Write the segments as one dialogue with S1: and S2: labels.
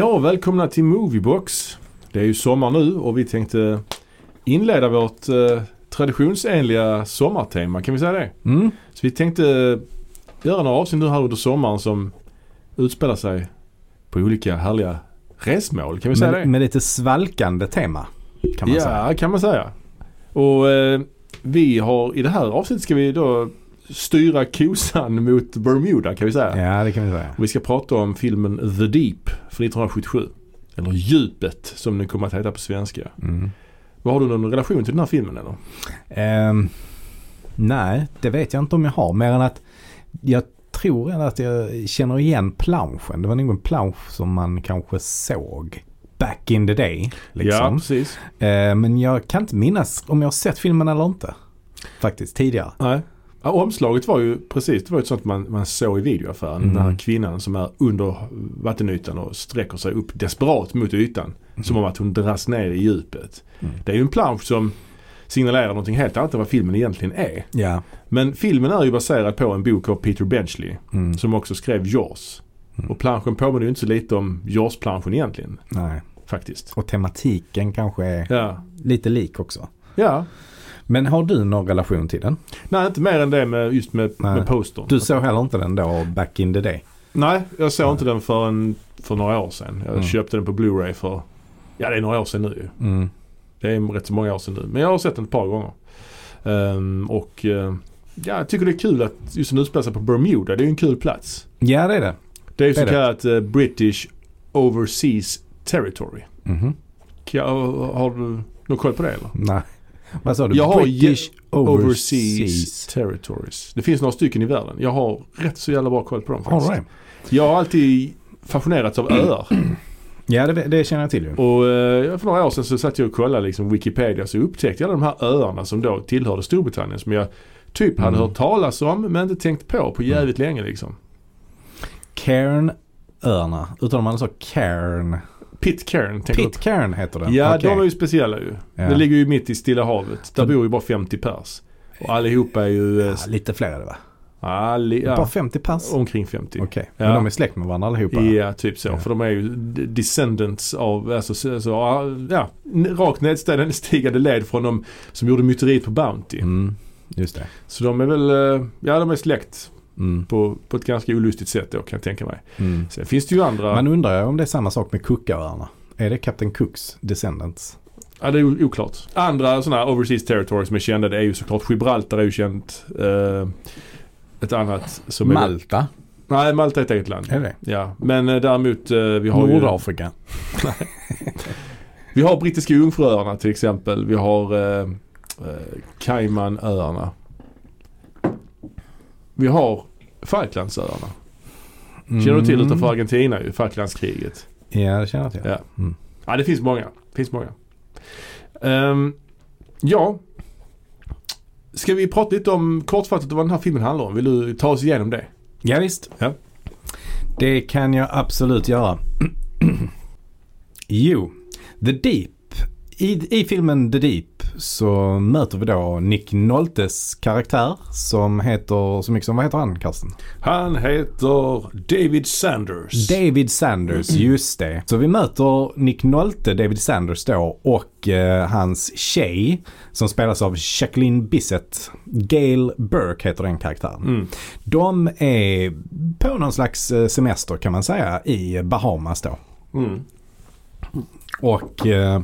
S1: Ja, välkomna till Moviebox. Det är ju sommar nu och vi tänkte inleda vårt eh, traditionsenliga sommartema, kan vi säga det?
S2: Mm.
S1: Så vi tänkte göra några avsnitt nu här under sommaren som utspelar sig på olika härliga resmål, kan vi säga
S2: Med,
S1: det?
S2: med lite svalkande tema kan man
S1: ja,
S2: säga.
S1: kan man säga. Och eh, vi har, i det här avsnittet ska vi då styra kosan mot Bermuda kan vi säga.
S2: Ja, det kan vi säga.
S1: Och vi ska prata om filmen The Deep från 1977. Eller Djupet som den kommer att heta på svenska.
S2: Mm.
S1: Vad har du någon relation till den här filmen eller?
S2: Ehm, nej, det vet jag inte om jag har. Mer än att jag tror ändå att jag känner igen planschen. Det var nog en plansch som man kanske såg back in the day.
S1: Ja,
S2: Liksom.
S1: precis.
S2: Ehm, men jag kan inte minnas om jag har sett filmen eller inte. Faktiskt, tidigare.
S1: Nej. Ja, omslaget var ju precis, det var ju sånt man, man såg i videoaffären.
S2: Mm.
S1: Den här kvinnan som är under vattenytan och sträcker sig upp desperat mot ytan. Som om att hon dras ner i djupet.
S2: Mm.
S1: Det är ju en plansch som signalerar någonting helt annat än vad filmen egentligen är.
S2: Ja.
S1: Men filmen är ju baserad på en bok av Peter Benchley.
S2: Mm.
S1: Som också skrev Jaws.
S2: Mm.
S1: Och planschen påminner ju inte så lite om Jaws-planschen egentligen.
S2: Nej.
S1: Faktiskt.
S2: Och tematiken kanske är
S1: Ja.
S2: lite lik också.
S1: Ja.
S2: Men har du någon relation till den?
S1: Nej, inte mer än det med just med,
S2: Nej.
S1: med postern.
S2: Du såg heller inte den då back in the day?
S1: Nej, jag såg inte den för, en, för några år sedan. Jag
S2: Mm.
S1: köpte den på Blu-ray för, ja det är några år sedan nu ju.
S2: Mm.
S1: Det är rätt så många år sedan nu. Men jag har sett den ett par gånger. Ehm, och eh, ja, jag tycker det är kul att just den utspelar sig på Bermuda. Det är ju en kul plats.
S2: Ja, det är det.
S1: Det är ju så kallat eh, British Overseas Territory.
S2: Mhm.
S1: Ka- Har du någon koll på det eller?
S2: Nej. Vad sa du?
S1: Jag har
S2: British
S1: Overseas,
S2: Overseas.
S1: Territories. Det finns några stycken i världen. Jag har rätt så jävla bra koll på dem faktiskt.
S2: du det?
S1: Jag har alltid fascinerats av öar.
S2: Ja, det, det känner jag till ju.
S1: Och eh, för några år sedan så satt jag och kollade liksom Wikipedia så upptäckte jag alla de här öarna som då tillhörde Storbritannien som jag typ hade
S2: Mm.
S1: hört talas om men inte tänkt på på jävligt länge liksom.
S2: Cairn-öarna. Uttalar man så? Cairn?
S1: Pitcairn
S2: Pitcairn heter den.
S1: Ja,
S2: Okej.
S1: de är ju speciella ju.
S2: Ja.
S1: Det ligger ju mitt i Stilla havet. Där
S2: Så-
S1: bor ju bara 50 pers. Och allihopa är ju... eh,
S2: ja, lite fler är det va?
S1: alli,
S2: Bara
S1: ja,
S2: 50 pass?
S1: omkring 50.
S2: Okej,
S1: Ja.
S2: men de är släkt med varandra allihopa?
S1: Ja, typ så.
S2: Ja.
S1: För de är ju descendants av, alltså, så, så, ja, rakt nedstigande led från de som gjorde myteriet på Bounty.
S2: Mm, just det.
S1: Så de är väl, eh, ja de är släkt
S2: Mm,
S1: på, på ett ganska olustigt sätt då kan jag tänka mig.
S2: mm.
S1: Sen finns det ju andra,
S2: Man undrar ju om det är samma sak med Cooköarna. Är det Captain Cooks Descendants?
S1: ja det är oklart. Andra sådana här overseas territories som är kända det är ju såklart Gibraltar är ju känt. Eh, ett annat som är...
S2: Malta?
S1: Nej, Malta är ett eget land.
S2: Är det?
S1: Ja, men eh, däremot eh, vi har ju...
S2: Nordafrika?
S1: Vi har Brittiska Jungfruöarna till exempel. Vi har eh, eh, Caymanöarna. Vi har Falklandsöarna. Känner du till utanför Argentina ju, Falklandskriget.
S2: Mm. Ja, det känner jag till.
S1: Ja.
S2: Mm.
S1: Ja, det finns många. Det finns många. Ehm, ja. Ska vi prata lite om kortfattat vad den här filmen handlar om? Vill du ta oss igenom det?
S2: Ja, visst.
S1: Ja.
S2: Det kan jag absolut göra. jo, The Deep. I, I filmen The Deep så möter vi då Nick Noltes karaktär som heter så mycket som, vad heter han Karsten?
S1: Han heter David Sanders.
S2: David Sanders, just det. Så vi möter Nick Nolte, David Sanders då och eh, hans tjej som spelas av Jacqueline Bissett. Gail Burke heter den karaktären.
S1: Mm.
S2: De är på någon slags eh, semester kan man säga i Bahamas då.
S1: Mm.
S2: Och eh,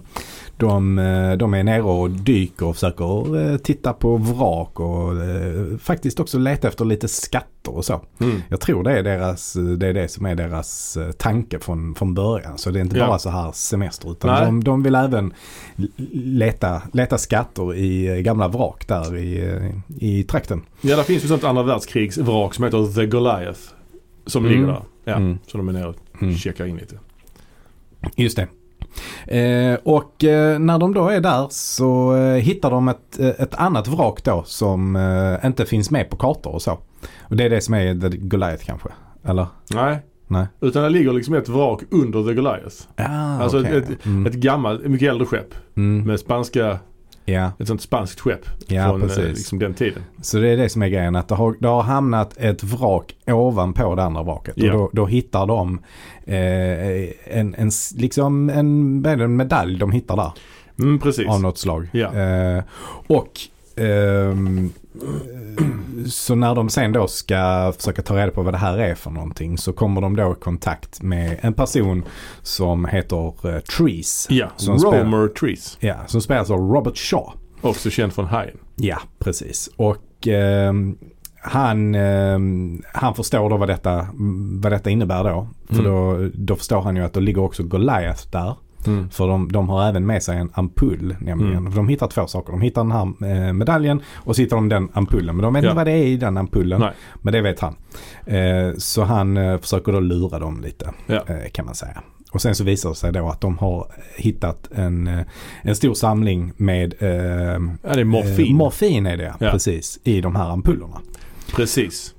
S2: de, eh, de är nere och dyker och försöker eh, titta på vrak och eh, faktiskt också leta efter lite skatter och så.
S1: Mm.
S2: Jag tror det är, deras, det är det som är deras tanke från, från början. Så det är inte
S1: Ja.
S2: bara så här semester utan de, de vill även leta, leta skatter i gamla vrak där i, i trakten.
S1: Ja, det finns ju sånt andra världskrigsvrak som heter The Goliath. Som
S2: Mm.
S1: ligger där. Ja,
S2: Mm.
S1: så de är nere och
S2: Mm.
S1: checkar in lite.
S2: Just det. Eh, och eh, när de då är där så eh, hittar de ett, ett annat vrak då som inte finns med på kartor och så. Och det är det som är The Goliath kanske? Eller?
S1: Nej.
S2: Nej.
S1: Utan det ligger liksom ett vrak under The Goliath.
S2: Ja,
S1: Alltså
S2: okej.
S1: ett-
S2: mm.
S1: Ett gammalt, mycket äldre skepp
S2: mm.
S1: med spanska
S2: Ja,
S1: Ett sånt spanskt skepp
S2: ja
S1: från eh,
S2: precis.
S1: liksom den tiden.
S2: Så det är det som är grejen. Att det har, det har hamnat ett vrak ovanpå det andra vraket.
S1: Ja.
S2: Och då, då hittar de eh, en, en, liksom en, en medalj de hittar där.
S1: Mm, precis.
S2: Av något slag.
S1: Ja.
S2: Eh, och ehm, så när de sen då ska försöka ta reda på vad det här är för någonting så kommer de då i kontakt med en person som heter uh, Trees.
S1: Ja,
S2: Som
S1: Romer Trees.
S2: Ja, som spelas av Robert Shaw.
S1: Också känd från Hajen.
S2: Ja, precis. Och ehm, han, ehm, han förstår då vad detta, vad detta innebär då. För
S1: Mm.
S2: då, då förstår han ju att då ligger också Goliath där.
S1: Mm.
S2: För de, de har även med sig en ampull nämligen.
S1: Mm.
S2: För de hittar två saker. De hittar den här eh, medaljen och så hittar de den ampullen. Men de vet
S1: Ja.
S2: inte vad det är i den ampullen.
S1: Nej.
S2: Men det vet han. Eh, så han eh, försöker då lura dem lite
S1: Ja.
S2: eh, kan man säga. Och sen så visar det sig då att de har hittat en, eh, en stor samling med
S1: Ja, det är morfin.
S2: Morfin är det
S1: Ja.
S2: precis. I de här ampullerna.
S1: Precis.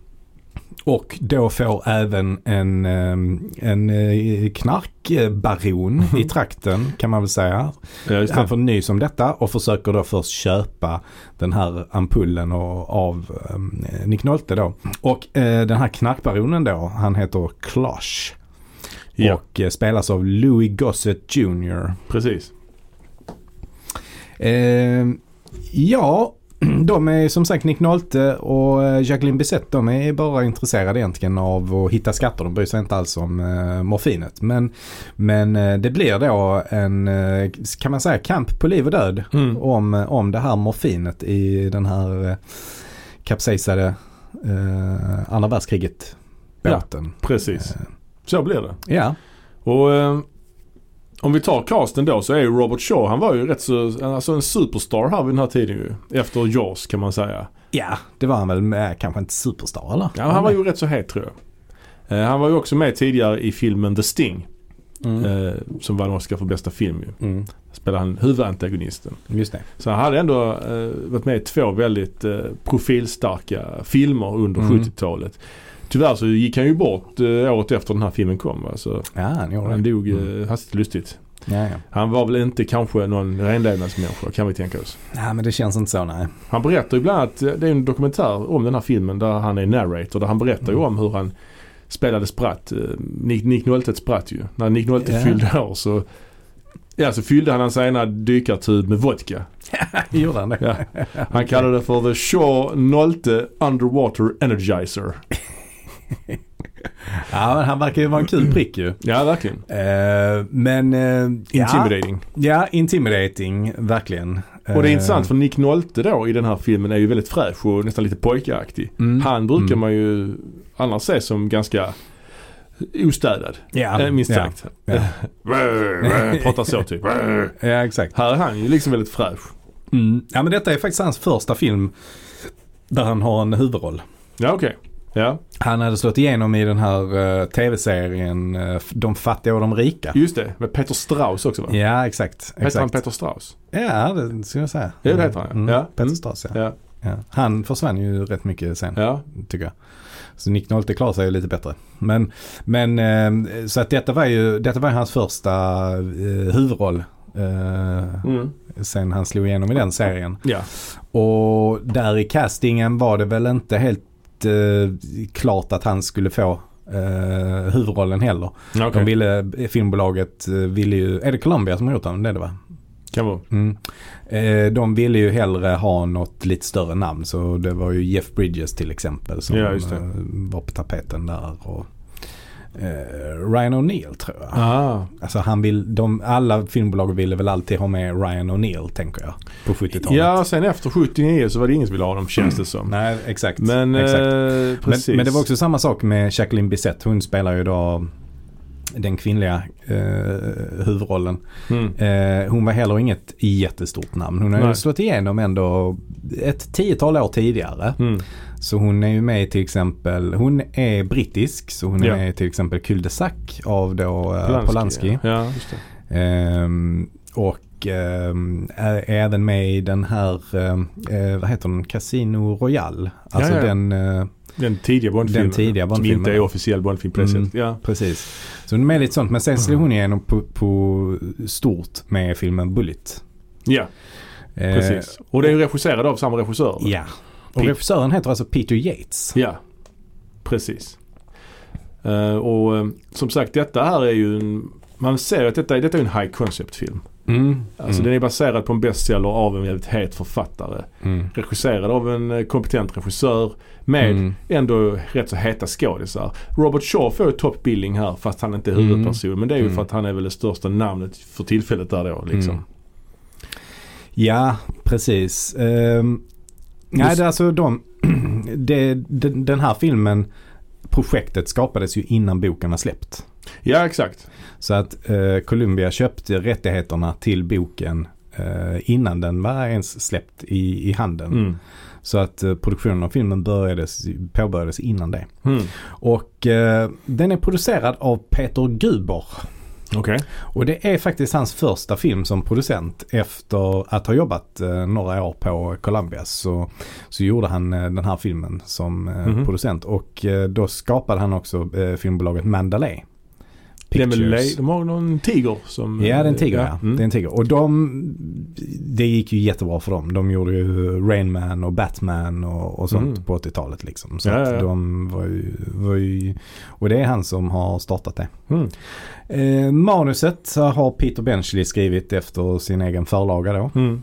S2: Och då får även en, ehm, en eh, knarkbaron i trakten kan man väl säga.
S1: Ja,
S2: Han får nys om detta och försöker då först köpa den här ampullen och, av um, Nick Nolte då. Och eh, den här knarkbaronen då, han heter Klosh.
S1: Ja,
S2: Och eh, spelas av Louis Gossett Jr.
S1: precis.
S2: Eh, ja, de är som sagt Nick Nolte och eh, Jacqueline Bisset. De är bara intresserade egentligen av att hitta skatter. De bryr sig inte alls om eh, morfinet. Men, men eh, det blir då en, eh, kan man säga, kamp på liv och död
S1: Mm.
S2: om, om det här morfinet i den här eh, kapsejsade eh, andra världskriget båten.
S1: Precis.
S2: Eh,
S1: Så blir det.
S2: ja.
S1: Och om vi tar casten då så är ju Robert Shaw, han var ju rätt så, alltså en superstar här vid den här tiden ju. Efter Jaws kan man säga.
S2: ja, det var han väl med, kanske inte superstar eller?
S1: Ja, han var ju rätt så het tror jag. Eh, han var ju också med tidigare i filmen The Sting.
S2: Mm.
S1: Eh, som vann Oscar för bästa film ju.
S2: Mm.
S1: Spelade han huvudantagonisten.
S2: Just det.
S1: Så han hade ändå eh, varit med i två väldigt eh, profilstarka filmer under
S2: Mm.
S1: 70-talet. Tyvärr så gick han ju bort eh, året efter den här filmen kom. Va? Så
S2: Ja, han gjorde
S1: han dog
S2: Mm.
S1: eh, hastigt lustigt.
S2: Ja, ja.
S1: Han var väl inte kanske någon renlevnadsmänniska kan vi tänka oss.
S2: Nej men det känns inte så nej.
S1: Han berättar ju bland annat, det är en dokumentär om den här filmen där han är narrator. Där han berättar ju
S2: Mm.
S1: om hur han spelade spratt. eh, Nick, Nick Nolte spratt ju. När Nick Nolte
S2: Ja.
S1: fyllde år så Ja, så fyllde han hans ena dykartub med vodka.
S2: Gjorde han det?
S1: Ja. Han kallade det för The Shaw Nolte Underwater Energizer.
S2: Ja men han verkar ju vara en kul prick ju.
S1: Ja, verkligen.
S2: Eh, men... eh,
S1: Intimidating.
S2: Ja, ja, intimidating. Verkligen.
S1: Och det är
S2: Eh,
S1: intressant för Nick Nolte då i den här filmen är ju väldigt fräsch och nästan lite pojkaktig.
S2: mm,
S1: Han brukar
S2: mm.
S1: man ju annars se som ganska ostädad.
S2: Ja,
S1: eh, minst sagt.
S2: ja.
S1: Pratar så typ.
S2: Ja exakt.
S1: Här är han ju liksom väldigt fräsch.
S2: Mm. Ja men detta är faktiskt hans första film där han har en huvudroll.
S1: Ja okej. Ja,
S2: Han hade slått igenom i den här eh, tv-serien eh, De fattiga och de rika.
S1: just det. Med Peter Strauss också va?
S2: Ja exakt.
S1: Heter han
S2: exakt.
S1: Peter Strauss?
S2: Ja det skulle jag säga.
S1: Ja, det heter han.
S2: Mm.
S1: Ja.
S2: Peter
S1: Mm.
S2: Strauss ja.
S1: Ja.
S2: ja. Han försvann ju rätt mycket sen.
S1: Ja.
S2: tycker jag. Så Nick Nolte klarar sig ju lite bättre. Men, men eh, så att detta var ju detta var hans första huvudroll.
S1: Mm.
S2: sen han slog igenom i den serien.
S1: Ja.
S2: Och där i castingen var det väl inte helt klart att han skulle få eh, huvudrollen heller.
S1: Okej.
S2: De ville, filmbolaget eh, ville ju, är det Columbia som har gjort den? Det är det va?
S1: Kan vara.
S2: Mm. Eh, de ville ju hellre ha något lite större namn så det var ju Jeff Bridges till exempel som
S1: Ja,
S2: eh, var på tapeten där. Och, eh, Ryan O'Neill tror jag.
S1: Ah.
S2: Alltså han vill, de, alla filmbolag ville väl alltid ha med Ryan O'Neill tänker jag. På 70-talet.
S1: Ja, sen efter 79 så var det ingen som ville ha dem känns det som.
S2: Nej exakt.
S1: Men,
S2: exakt.
S1: eh,
S2: Men, men det var också samma sak med Jacqueline Bisset. Hon spelar ju då den kvinnliga eh, huvudrollen.
S1: Mm.
S2: Eh, hon var heller inget jättestort namn. Hon har ju slått igenom ändå ett tiotal år tidigare.
S1: Mm.
S2: Så hon är ju med till exempel, hon är brittisk så hon är
S1: Ja.
S2: med till exempel Cul de Sac av då eh, Polanski.
S1: Ja, just det.
S2: Ehm, och ehm, är även med i den här, ehm, eh, vad heter den, Casino Royale. Alltså
S1: Ja, ja.
S2: den, eh,
S1: Den tidiga Bondfilmen.
S2: Den tidiga
S1: Som
S2: Bondfilmen.
S1: inte är officiell Bondfilm på det
S2: Mm.
S1: Ja.
S2: precis. Så hon är med lite sånt. Men sen slog hon igenom på, på stort med filmen Bullet.
S1: ja.
S2: Eh,
S1: Precis. Och det är regisserad av samma regissör.
S2: Ja. Och
S1: Pete-
S2: regissören heter alltså Peter Yates.
S1: Ja, precis. Eh, och eh, som sagt detta här är ju en, man ser att detta, detta är en high concept film.
S2: Mm.
S1: Alltså
S2: mm.
S1: den är baserad på en bestseller av en väldigt het författare.
S2: Mm.
S1: Regisserad av en kompetent regissör med
S2: Mm.
S1: ändå rätt så heta skådisar. Robert Shaw får ju top billing här fast han inte är huvudperson. Men det är ju
S2: Mm.
S1: för att han är väl det största namnet för tillfället där då liksom.
S2: Ja, precis. Ehm, nej, det är alltså de, det, den, den här filmen, projektet skapades ju innan boken var släppt.
S1: Ja exakt.
S2: Så att eh, Columbia köpte rättigheterna till boken eh, innan den var ens släppt i, i handeln.
S1: Mm.
S2: Så att eh, produktionen av filmen börjades, påbörjades innan det.
S1: Mm.
S2: Och eh, den är producerad av Peter Guber.
S1: Okej.
S2: Och det är faktiskt hans första film som producent efter att ha jobbat eh, några år på Columbia. Så, så gjorde han eh, den här filmen som eh,
S1: Mhm.
S2: producent. Och eh, då skapade han också eh, filmbolaget Mandalay.
S1: Det är
S2: Pictures.
S1: de har någon tiger som...
S2: Ja, det är en tiger ja.
S1: Mm.
S2: Det är en tiger. Och de, det gick ju jättebra för dem. De gjorde ju Rain Man och Batman och, och sånt
S1: Mm.
S2: på 80-talet liksom. Så
S1: Ja,
S2: att
S1: ja, ja.
S2: de var ju, var ju, och det är han som har startat det.
S1: Mm.
S2: Eh, manuset har Peter Benchley skrivit efter sin egen förlaga då.
S1: Mm.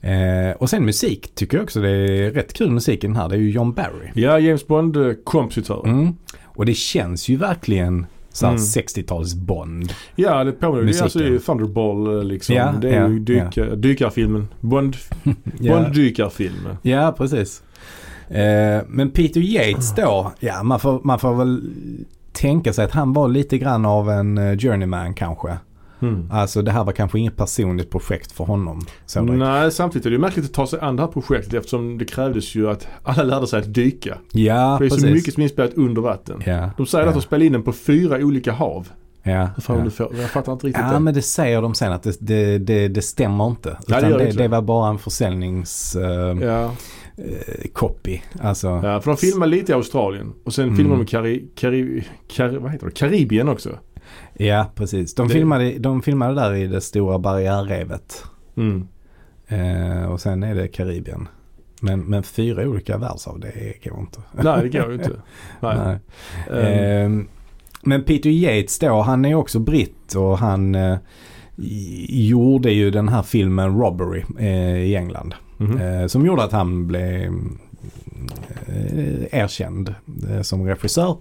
S2: Eh, och sen musik tycker jag också det är rätt kul musik i den här. Det är ju John Barry.
S1: Ja, James Bond-kompositör.
S2: Mm. Och det känns ju verkligen så
S1: Mm.
S2: 60-tals Bond.
S1: Ja, det påminner. Det är
S2: Musiken.
S1: alltså ju Thunderball eh, liksom.
S2: Ja,
S1: det är ju
S2: ja,
S1: dyka, dykarfilmen. Bond,
S2: Ja.
S1: Bond-dykarfilmen.
S2: Ja, precis. Eh, men Peter Yates då, ja man får, man får väl tänka sig att han var lite grann av en eh, journeyman kanske.
S1: Mm.
S2: Alltså det här var kanske inget personligt projekt för honom.
S1: Nej, samtidigt är det ju märkligt att ta sig an det här projektet eftersom det krävdes ju att alla lärde sig att dyka.
S2: Ja,
S1: För det är
S2: precis.
S1: så mycket som är inspelat under vatten.
S2: Ja,
S1: De säger
S2: ja,
S1: att de spelar in den på fyra olika hav.
S2: ja, ja.
S1: får, jag fattar inte riktigt
S2: Ja
S1: det.
S2: men det säger de sen att det, det, det, det stämmer inte.
S1: gör
S2: det, det,
S1: det.
S2: var bara en försäljnings eh,
S1: Ja.
S2: eh, copy. Alltså,
S1: ja, för de filmar lite i Australien och sen
S2: Mm.
S1: filmar de i Kari, Kari, Kari, vad heter det? Karibien också.
S2: Ja precis. De,
S1: Det-
S2: filmade, de filmade där i det stora barriärrevet.
S1: Mm.
S2: Eh, och sen är det Karibien. Men, men fyra olika världshav, det går inte.
S1: Nej, det går ju inte. Nej.
S2: Nej.
S1: Ehm,
S2: Eh, men Peter Yates då, han är också britt och han eh, gjorde ju den här filmen Robbery eh, i England.
S1: mhm.
S2: Eh, som gjorde att han blev erkänd eh, som regissör.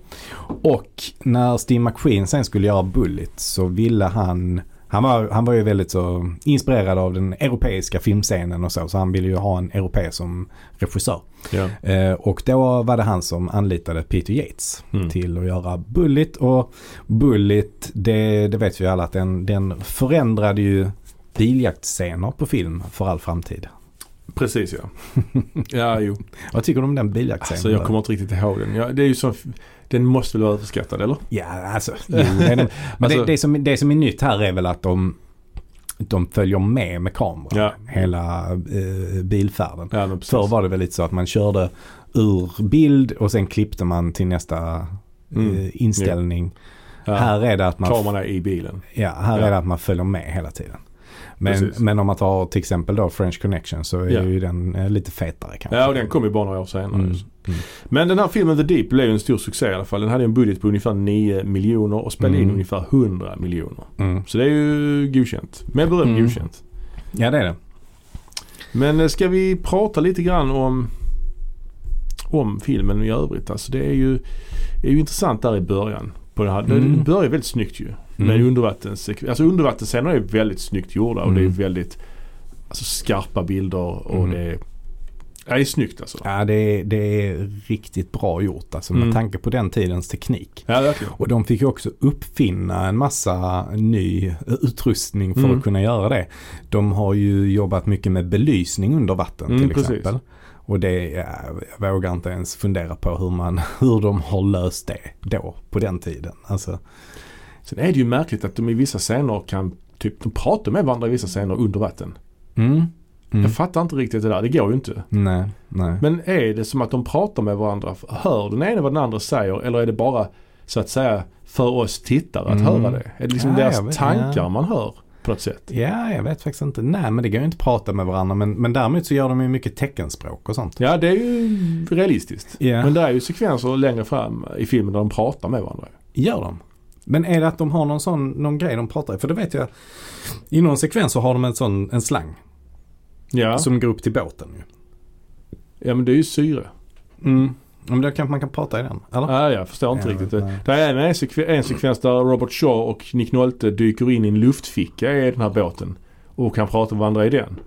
S2: Och när Steve McQueen sen skulle göra Bullet så ville han han var, han var ju väldigt så inspirerad av den europeiska filmscenen och så. Så han ville ju ha en europé som regissör.
S1: ja.
S2: Eh, och då var det han som anlitade Peter Yates
S1: Mm.
S2: till att göra Bullet. Och Bullet, det, det vet vi alla att den, den förändrade ju biljaktscener på film för all framtid.
S1: Precis ja. Ja, jo.
S2: Vad tycker du om den biljaktscenen?
S1: Alltså jag kommer inte riktigt ihåg den. Ja, det är ju så, den måste väl vara överskattad eller?
S2: Ja, alltså. Jo, den. Men
S1: Alltså-
S2: det, det, som, det som är nytt här är väl att de, de följer med med kameran
S1: Ja.
S2: hela eh, bilfärden.
S1: Ja.
S2: Förr var det väl lite så att man körde ur bild och sen klippte man till nästa
S1: Mm.
S2: eh, inställning.
S1: ja.
S2: Här är det att man
S1: Kameran är i bilen.
S2: Ja, här är det att man följer med hela tiden. Men, men om man tar till exempel då French Connection så är
S1: Ja.
S2: ju den eh, lite fetare kanske.
S1: Ja, och den kom ju bara några år senare.
S2: Mm.
S1: Mm. Men den här filmen The Deep blev ju en stor succé i alla fall. Den hade en budget på ungefär 9 miljoner och spelade in
S2: Mm.
S1: ungefär 100 miljoner.
S2: Mm.
S1: Så det är ju godkänt. Med beröm
S2: Mm.
S1: godkänt.
S2: Ja, det är det.
S1: Men eh, ska vi prata lite grann om, om filmen i övrigt. Alltså det är ju, är ju intressant där i början. På det här.
S2: Mm.
S1: Det börjar väldigt snyggt ju. Med
S2: Mm.
S1: undervattens, alltså undervattensscenerna är väldigt snyggt gjorda och det är
S2: Mm.
S1: väldigt alltså, skarpa bilder och
S2: Mm.
S1: det är, ja, det är snyggt alltså.
S2: Ja, det är, det är riktigt bra gjort alltså med
S1: Mm.
S2: tanke på den tidens teknik.
S1: Ja, verkligen.
S2: Och de fick också uppfinna en massa ny utrustning för
S1: Mm.
S2: att kunna göra det. De har ju jobbat mycket med belysning under vatten
S1: Mm,
S2: till
S1: precis.
S2: exempel. Och det, ja, jag vågar inte ens fundera på hur, man, hur de har löst det då, på den tiden. Alltså,
S1: Sen är det ju märkligt att de i vissa scener kan, typ, de pratar med varandra i vissa scener under vatten.
S2: mm, mm.
S1: Jag fattar inte riktigt det där, det går ju inte.
S2: Nej, nej.
S1: Men är det som att de pratar med varandra, hör den ena vad den andra säger eller är det bara så att säga för oss tittare att
S2: Mm.
S1: höra det? Är det liksom
S2: Ja,
S1: deras
S2: vet-
S1: tankar
S2: ja.
S1: man hör? på något sätt.
S2: Ja, jag vet faktiskt inte. Nej, men det går ju inte att prata med varandra. Men, men däremot så gör de ju mycket teckenspråk och sånt.
S1: Ja, det är ju realistiskt.
S2: Ja.
S1: Men det är ju sekvenser längre fram i filmen där de pratar med varandra.
S2: Gör de? Men är det att de har någon sån, någon grej de pratar i? För det vet jag. I någon sekvens så har de en sån, en slang.
S1: Ja,
S2: Som går upp till båten ju.
S1: ja men det är ju syre.
S2: Mm. Men då kanske man kan prata i den, eller?
S1: Ja, jag förstår inte
S2: Ja,
S1: riktigt.
S2: nej.
S1: Det är en, sekven- en sekvens där Robert Shaw och Nick Nolte dyker in i en luftficka i den här båten. Och kan prata med varandra i den.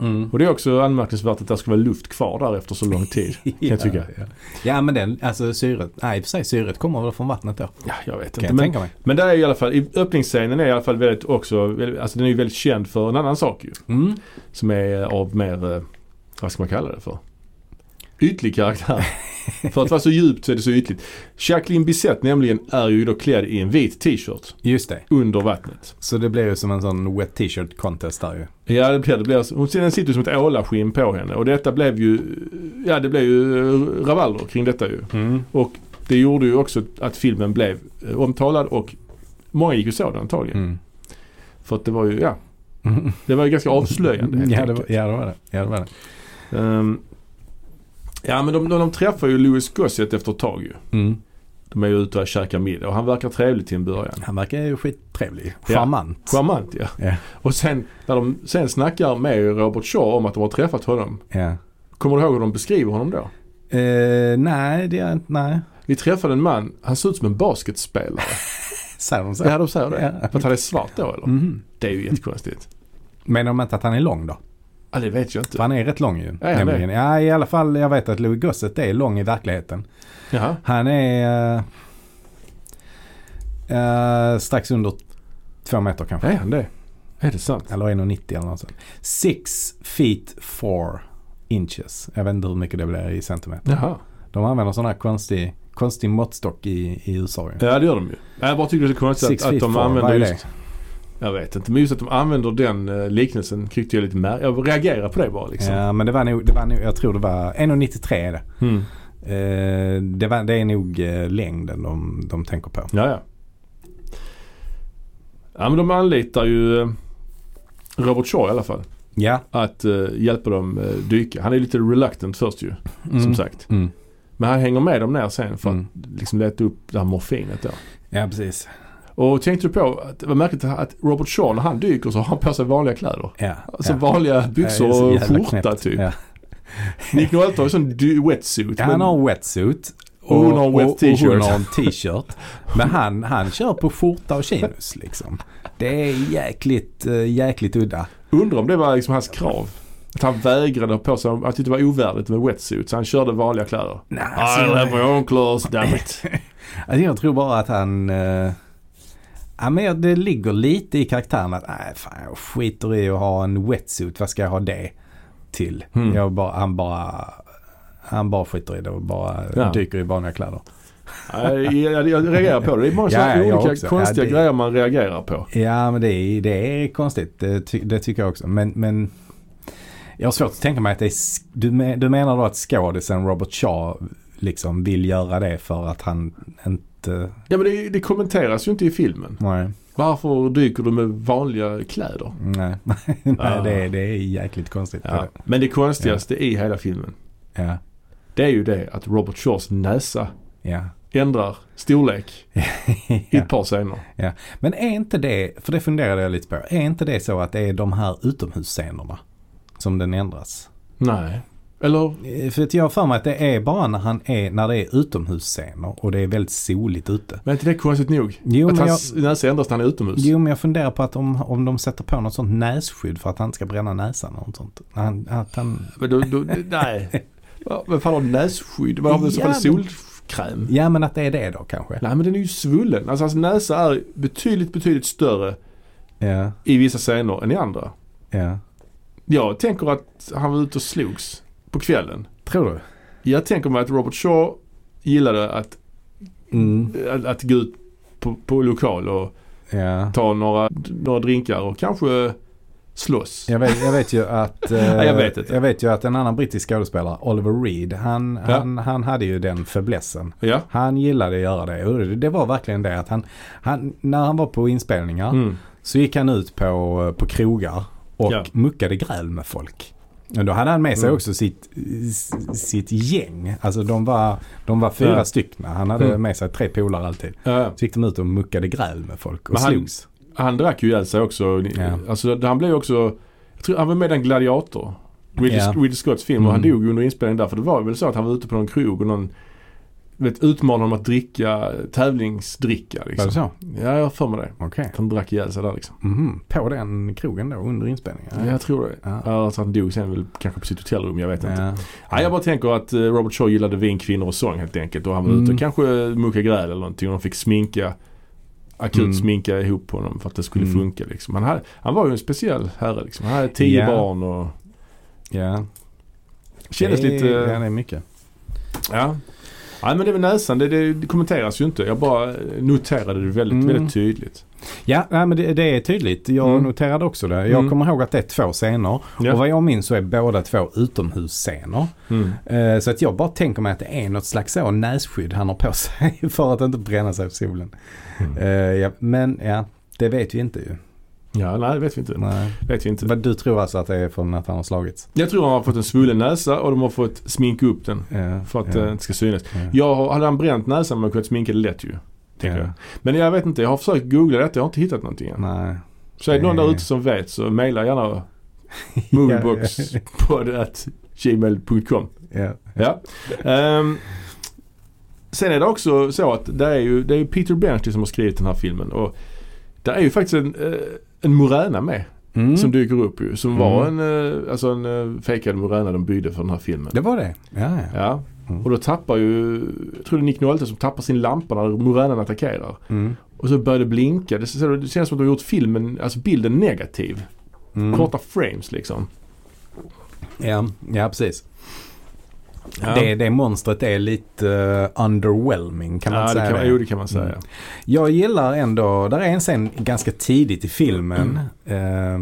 S2: Mm.
S1: Och det är också anmärkningsvärt att det ska vara luft kvar där efter så lång tid. Kan jag tycka.
S2: Ja, ja men den, alltså syret, nej i och för sig syret kommer väl från vattnet då.
S1: Ja, jag vet
S2: Kan
S1: inte.
S2: jag
S1: Men,
S2: tänka mig.
S1: men där är i alla fall, öppningsscenen är i alla fall väldigt också, alltså den är ju väldigt känd för en annan sak ju.
S2: Mm.
S1: Som är av mer, eh, vad ska man kalla det för? Ytlig karaktär. för att vara så djupt så är det så ytligt. Jacqueline Bisset nämligen är ju då klädd i en vit t-shirt
S2: Just det.
S1: under vattnet.
S2: Så det blir ju som en sån wet t-shirt contest där ju.
S1: Ja det blir det. Blir, hon den sitter ju som ett ålaskinn på henne och detta blev ju, ja det blev ju eh, rabalder kring detta ju.
S2: Mm.
S1: Och det gjorde ju också att filmen blev eh, omtalad och många gick ju så antagligen.
S2: Mm.
S1: För att det var ju, ja, det var ju ganska avslöjande helt
S2: ja, det var, ja, det var det. Ja, det var det.
S1: Ehm, ja men de, de, de träffar ju Louis Gossett efter ett tag ju.
S2: Mm.
S1: De är ju ute och käkar middag och han verkar trevlig till en början.
S2: Han verkar ju skittrevlig.
S1: Ja.
S2: Charmant.
S1: Charmant ja.
S2: Ja.
S1: Och sen när de sen snackar med Robert Shaw om att de har träffat honom.
S2: Ja.
S1: Kommer du ihåg hur de beskriver honom då?
S2: Eh, nej, det är inte, nej.
S1: Vi träffade en man, han ser ut som en basketspelare.
S2: Säger de så?
S1: ja de säger det.
S2: Ja.
S1: För att han är svart då eller?
S2: Mhm.
S1: Det är ju jättekonstigt.
S2: Menar de inte att han är lång då?
S1: Ja det vet jag inte.
S2: För han är rätt lång ju.
S1: Är han
S2: nämligen. Ja, i alla fall. Jag vet att Louis Gossett är lång i verkligheten.
S1: Jaha.
S2: Han är eh, eh, strax under två meter kanske.
S1: Är han det? Är det sant?
S2: Eller 1,90 eller något sånt. Six feet four inches. Jag vet inte hur mycket det blir i centimeter.
S1: Jaha.
S2: De använder sån här konstig, konstig måttstock i, i USA ju.
S1: Ja det gör de ju. Jag bara tycker det är så konstigt
S2: Six
S1: att, att de använder just... Jag vet inte. Men just att de använder den uh, liknelsen tyckte jag lite mär... Jag reagerar på det bara liksom.
S2: Ja men det var nog, det var nog jag tror det var 1,93 är det.
S1: Mm.
S2: Eh, det, var, det är nog eh, längden de, de tänker på.
S1: Ja, ja. Ja men de anlitar ju eh, Robert Shaw i alla fall.
S2: Ja.
S1: Att eh, hjälpa dem eh, dyka. Han är lite reluctant först ju.
S2: Mm.
S1: Som sagt.
S2: Mm.
S1: Men han hänger med dem ner sen för
S2: Mm.
S1: att liksom leta upp det här morfinet då.
S2: Ja precis.
S1: Och tänkte du på att det var märkligt att Robert Shaw när han dyker så har han på sig vanliga kläder.
S2: Ja.
S1: Alltså
S2: ja.
S1: vanliga byxor och skjorta
S2: knäppt.
S1: typ.
S2: Ja.
S1: Nick Nolte har ju sån wetsuit.
S2: Ja, han har wetsuit.
S1: Och hon har wet
S2: och, och
S1: t-shirt.
S2: en t-shirt. Men han, han kör på skjorta och chinos liksom. Det är jäkligt, eh, jäkligt udda.
S1: Undrar om det var liksom hans krav. Att han vägrade på sig, tyckte det var ovärdigt med wetsuit så han körde vanliga kläder.
S2: Nej,
S1: I
S2: alltså,
S1: have my own clothes, damn it.
S2: alltså, jag tror bara att han... Ja, men det ligger lite i karaktären att nej fan jag skiter i att ha en wetsuit. Vad ska jag ha det till?
S1: Mm.
S2: Bara, han bara... Han bara skiter i det och bara
S1: Ja.
S2: dyker i vanliga kläder.
S1: jag, jag, jag reagerar på det. Det är många
S2: Ja,
S1: olika konstiga
S2: Ja, det-
S1: grejer man reagerar på.
S2: Ja men det är, det är konstigt. Det, ty, det tycker jag också. Men, men jag har svårt att tänka mig att det är, du, me- du menar då att skådisen Robert Shaw liksom vill göra det för att han inte...
S1: Ja men det, det kommenteras ju inte i filmen.
S2: Nej,
S1: Varför dyker du med vanliga kläder?
S2: nej, nej
S1: Ah.
S2: det, är, det är jäkligt konstigt.
S1: Ja. Men det konstigaste i hela filmen
S2: Ja,
S1: det är ju det att Robert Shaws näsa
S2: ja.
S1: ändrar storlek i
S2: ja.
S1: ett par scener.
S2: Men är inte det, för det funderade jag lite på, är inte det så att det är de här utomhusscenerna som den ändras?
S1: Nej. Eller?
S2: Eh, För att jag har för mig att det är bara när, han är, när det är utomhusscener och det är väldigt soligt ute.
S1: Men är inte det konstigt nog?
S2: Jo,
S1: att
S2: jag,
S1: hans näsa ändras när han är utomhus?
S2: jo men jag funderar på att om, om de sätter på något sånt nässkydd för att han inte ska bränna näsan och något sånt. Han, att han,
S1: Men då, då, nej. Vem fan har nässkydd? Vad har vi i så fall solkräm?
S2: ja men att det är det då kanske.
S1: Nej men den är ju svullen. Alltså hans näsa är betydligt, betydligt större
S2: Ja,
S1: i vissa scener än i andra.
S2: ja.
S1: Jag tänker att han var ute och slogs på kvällen.
S2: Tror du?
S1: Jag tänker mig att Robert Shaw gillade att,
S2: Mm.
S1: att, att gå ut på, på lokal och
S2: Ja.
S1: ta några, några drinkar och kanske slåss.
S2: Jag vet, jag vet ju att eh,
S1: jag vet inte.
S2: jag vet ju att en annan brittisk skådespelare, Oliver Reed, han,
S1: Ja.
S2: han, han hade ju den förblessen.
S1: Ja.
S2: Han gillade att göra det det var verkligen det att han, han när han var på inspelningar
S1: Mm.
S2: så gick han ut på, på krogar och
S1: Ja.
S2: muckade gräl med folk. Och då hade han med sig
S1: Mm.
S2: också sitt, sitt gäng. Alltså de var, de var fyra
S1: Ja.
S2: stycken. Han hade
S1: Mm.
S2: med sig tre polare alltid.
S1: Ja.
S2: Så gick de ut och muckade gräl med folk och
S1: Men han-
S2: slogs.
S1: Han drack ju ihjäl sig också.
S2: Ja.
S1: Alltså han blev också, jag tror han var med i den Gladiator. Ridley,
S2: Ja.
S1: Ridley Scotts film och han
S2: Mm.
S1: dog under inspelningen där. För det var väl så att han var ute på någon krog och någon vet, utmanade honom att dricka tävlingsdricka.
S2: Var
S1: Liksom.
S2: det så?
S1: Ja, jag har för mig det.
S2: Okej.
S1: Att han drack ihjäl sig där liksom.
S2: Mhm. På den krogen då under inspelningen?
S1: Ja. Jag tror det.
S2: Ja.
S1: Ja. Alltså han dog sen väl kanske på sitt hotellrum, jag vet inte.
S2: Ja.
S1: Ja, jag bara tänker att eh, Robert Shaw gillade vin, kvinnor och sång helt enkelt. Och han var ute
S2: Mm.
S1: och kanske muckade gräl eller någonting. Och de fick sminka, akut
S2: Mm.
S1: sminka ihop honom för att det skulle
S2: Mm.
S1: funka liksom. Han, hade, han var ju en speciell herre liksom. Han hade tio
S2: Ja.
S1: barn och
S2: ja.
S1: kändes
S2: det är,
S1: lite...
S2: Ja, det är mycket.
S1: Ja. Nej men det med näsan, det, det, det kommenteras ju inte. Jag bara noterade det väldigt,
S2: Mm.
S1: väldigt tydligt.
S2: Ja, nej, men det, det är tydligt. Jag
S1: Mm.
S2: noterade också det. Jag
S1: Mm.
S2: kommer ihåg att det är två scener.
S1: Ja.
S2: Och vad jag minns så är båda två utomhusscener.
S1: Mm.
S2: Eh, så att jag bara tänker mig att det är något slags så nässkydd han har på sig för att inte bränna sig på solen.
S1: Mm.
S2: Eh, ja, men ja, det vet vi inte ju.
S1: Ja, nej det vet vi inte.
S2: Nej.
S1: Vet vi inte.
S2: Vad du tror alltså att det är från att han har slagits?
S1: Jag tror han har fått en svullen näsa och de har fått sminka upp den.
S2: Ja,
S1: För att
S2: ja,
S1: det inte ska synas.
S2: ja.
S1: Jag har, hade han bränt näsan man kunnat sminka det lätt ju. Tänker
S2: Ja.
S1: jag. Men jag vet inte, jag har försökt googla detta. Jag har inte hittat någonting än.
S2: Nej.
S1: Så är det någon där ute som vet så mejla gärna movieboxpodd.gmail.com
S2: Ja.
S1: Ja. Ehm, sen är det också så att det är ju, det är Peter Benchley som har skrivit den här filmen. Och det är ju faktiskt en, eh, en Morena med
S2: Mm.
S1: som dyker upp ju. Som var en,
S2: Mm.
S1: eh, alltså en uh, fejkad Morena de byggde för den här filmen.
S2: Det var det? Ja, ja.
S1: Ja.
S2: Mm.
S1: Och då tappar ju, jag tror det är Nick Nolte som tappar sin lampa när Morenan attackerar.
S2: Mm.
S1: Och så börjar det blinka. Det, ser- det känns som att de har gjort filmen, alltså bilden negativ.
S2: Mm.
S1: Korta frames liksom.
S2: Ja, ja precis.
S1: Ja.
S2: Det, det monstret är lite eh, underwhelming kan man
S1: ja,
S2: inte
S1: det
S2: säga
S1: kan? Jo, det kan man säga.
S2: Mm. Jag gillar ändå, där är en scen ganska tidigt i filmen
S1: Mm.
S2: eh,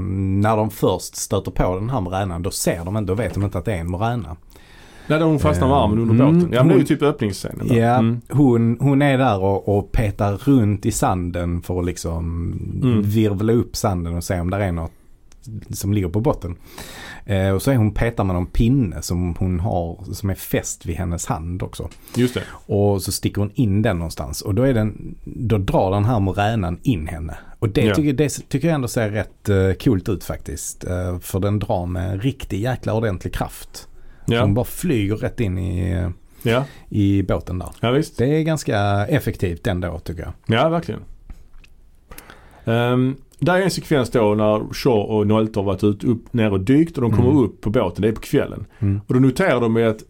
S2: när de först stöter på den här moränan. Då ser de inte, då vet de inte att det är en moräna.
S1: När de fastnar med armen under
S2: mm,
S1: båten. Ja men det är ju
S2: hon-
S1: typ öppningsscenen där.
S2: Ja,
S1: Mm.
S2: hon, hon är där och, och petar runt i sanden för att liksom
S1: Mm.
S2: virvla upp sanden och se om det är något som ligger på botten. Eh, och så är hon petar med någon pinne som hon har som är fäst vid hennes hand också.
S1: Just det.
S2: Och så sticker hon in den någonstans och då, är den, då drar den här moränan in henne. Och det,
S1: Ja.
S2: tycker, det tycker jag ändå ser rätt uh, coolt ut faktiskt. Eh, för den drar med en riktig jäkla ordentlig kraft.
S1: Ja.
S2: hon bara flyger rätt in i, eh,
S1: Ja.
S2: i båten där.
S1: ja, visst.
S2: Det är ganska effektivt ändå tycker jag.
S1: Ja, verkligen. Um, där är en sekvens då när Shaw och Nolte har varit ut, upp, ner och dykt och de kommer
S2: Mm.
S1: upp på båten. Det är på kvällen.
S2: Mm.
S1: Och då noterar de med att,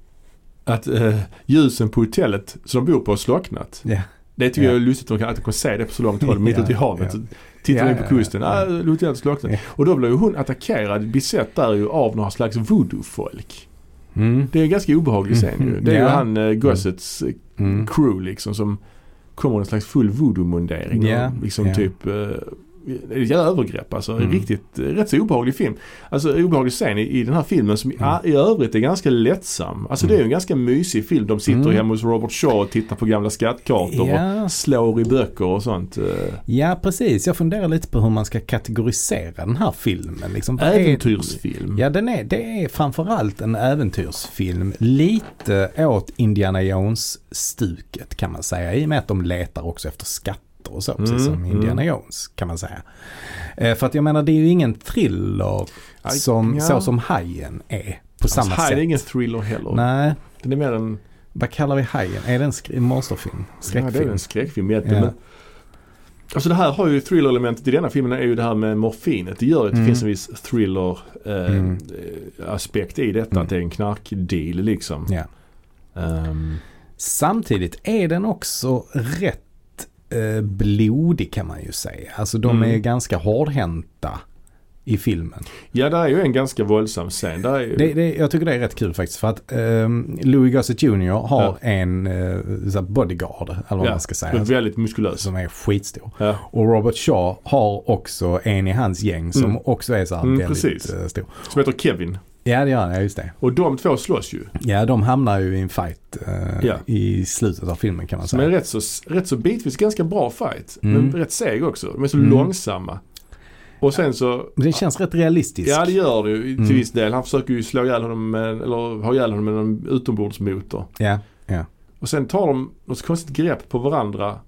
S1: att eh, ljusen på hotellet som de bor på har slocknat.
S2: Ja.
S1: Det tycker
S2: Ja.
S1: jag är lustigt att de kan, att de kan se det på så långt håll, mitt
S2: Ja,
S1: ute i havet. Så Tittar
S2: Ja,
S1: in på kusten.
S2: ja.
S1: Ah, hotellet har slocknat.
S2: Ja.
S1: Och då blir ju hon attackerad, besett där ju av några slags voodoo-folk.
S2: Mm.
S1: Det är en ganska obehaglig scen ju.
S2: Mm.
S1: Det är ju han eh, Gossets eh,
S2: Mm.
S1: crew liksom som kommer i en slags full voodoo-mundering. Liksom typ eh, ett övergrepp alltså.
S2: Mm.
S1: Riktigt, eh, rätt så obehaglig film. Alltså obehaglig scen i, i den här filmen som
S2: Mm.
S1: i övrigt är ganska lättsam. Alltså det är en ganska mysig film. De sitter
S2: Mm.
S1: hemma hos Robert Shaw och tittar på gamla skattkartor och
S2: Ja,
S1: slår i böcker och sånt. eh.
S2: ja, precis. Jag funderar lite på hur man ska kategorisera den här filmen. Liksom, vad är-
S1: Äventyrsfilm.
S2: Ja, den är, det är framförallt en äventyrsfilm. Lite åt Indiana Jones-stuket kan man säga. I och med att de letar också efter skatter och så. Precis
S1: Mm,
S2: som Indiana Jones kan man säga. Eh, för att jag menar det är ju ingen thriller
S1: Aj,
S2: som,
S1: ja.
S2: så som Hajen är. På samma
S1: alltså, här
S2: sätt.
S1: är det ingen thriller heller.
S2: Nej,
S1: Den är mer en,
S2: vad kallar vi Hajen? Är det en skri- monsterfilm?
S1: ja, det är
S2: Skräckfilm?
S1: en skräckfilm egentligen.
S2: Ja.
S1: Alltså det här har ju thriller-elementet i denna filmen är ju det här med morfinet. Det gör att det
S2: Mm.
S1: finns en viss thriller eh,
S2: Mm.
S1: eh, i detta.
S2: Mm.
S1: Att det är en knarkdeal liksom.
S2: Ja.
S1: Ehm,
S2: Samtidigt är den också rätt eh, blodig kan man ju säga. Alltså de
S1: Mm.
S2: är ganska hårdhänta i filmen.
S1: ja, det är ju en ganska våldsam scen. Är ju,
S2: Det, det, jag tycker det är rätt kul faktiskt för att ehm, Louis Gossett Jr. har
S1: Ja.
S2: en uh, bodyguard eller vad
S1: Ja,
S2: man ska säga.
S1: väldigt muskulös.
S2: Som är skitstor.
S1: Ja.
S2: Och Robert Shaw har också en i hans gäng som
S1: Mm.
S2: också är så här
S1: Mm,
S2: väldigt
S1: precis.
S2: eh, stor.
S1: Som heter Kevin.
S2: Ja det gör han, ja just det.
S1: Och de två slåss ju.
S2: Ja de hamnar ju i en fight eh,
S1: Ja.
S2: i slutet av filmen kan man säga.
S1: rätt så, rätt så bitvis ganska bra fight.
S2: Mm.
S1: Men rätt seg också. De är så
S2: Mm.
S1: långsamma. Och sen så
S2: Det känns rätt realistiskt.
S1: Ja det gör det ju till
S2: Mm.
S1: viss del. Han försöker ju slå ihjäl honom med, eller ha ihjäl honom med en utombordsmotor.
S2: Ja.
S1: Och sen tar de något konstigt grepp på varandra.